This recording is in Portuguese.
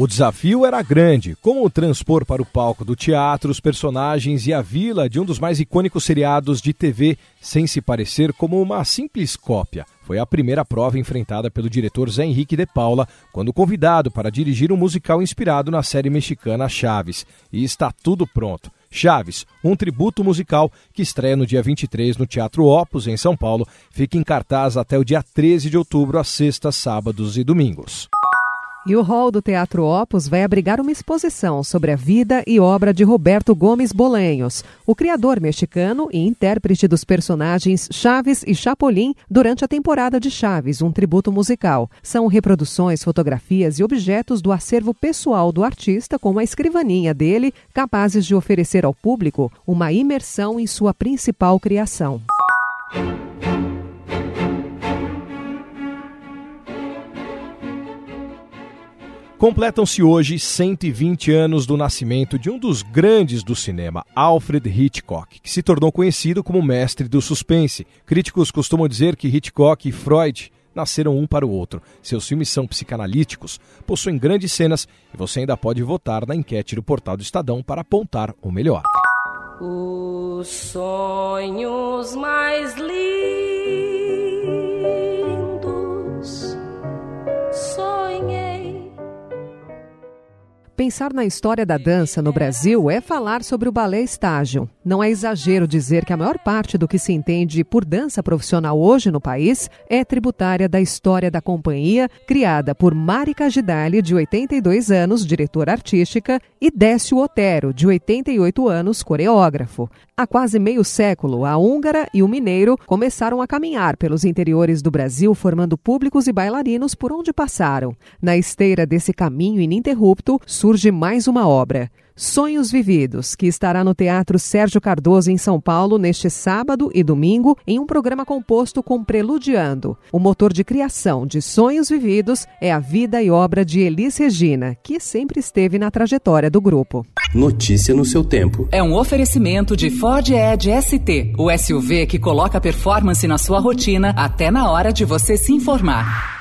O desafio era grande, como transpor para o palco do teatro os personagens e a vila de um dos mais icônicos seriados de TV, sem se parecer como uma simples cópia. Foi a primeira prova enfrentada pelo diretor Zé Henrique de Paula, quando convidado para dirigir um musical inspirado na série mexicana Chaves. E está tudo pronto. Chaves, um tributo musical que estreia no dia 23 no Teatro Opus, em São Paulo, fica em cartaz até o dia 13 de outubro, às sextas, sábados e domingos. E o hall do Teatro Opus vai abrigar uma exposição sobre a vida e obra de Roberto Gomes Bolanhos, o criador mexicano e intérprete dos personagens Chaves e Chapolin durante a temporada de Chaves, um tributo musical. São reproduções, fotografias e objetos do acervo pessoal do artista com a escrivaninha dele, capazes de oferecer ao público uma imersão em sua principal criação. Completam-se hoje 120 anos do nascimento de um dos grandes do cinema, Alfred Hitchcock, que se tornou conhecido como mestre do suspense. Críticos costumam dizer que Hitchcock e Freud nasceram um para o outro. Seus filmes são psicanalíticos, possuem grandes cenas e você ainda pode votar na enquete do portal do Estadão para apontar o melhor. Os sonhos mais lindos Pensar na história da dança no Brasil é falar sobre o balé estágio. Não é exagero dizer que a maior parte do que se entende por dança profissional hoje no país é tributária da história da companhia, criada por Mari Cagidali, de 82 anos, diretora artística, e Décio Otero, de 88 anos, coreógrafo. Há quase meio século, a húngara e o mineiro começaram a caminhar pelos interiores do Brasil, formando públicos e bailarinos por onde passaram. Na esteira desse caminho ininterrupto, surge mais uma obra. Sonhos Vividos, que estará no Teatro Sérgio Cardoso, em São Paulo, neste sábado e domingo, em um programa composto com Preludiando. O motor de criação de Sonhos Vividos é a vida e obra de Elis Regina, que sempre esteve na trajetória do grupo. Notícia no seu tempo. É um oferecimento de Ford Edge ST, o SUV que coloca performance na sua rotina até na hora de você se informar.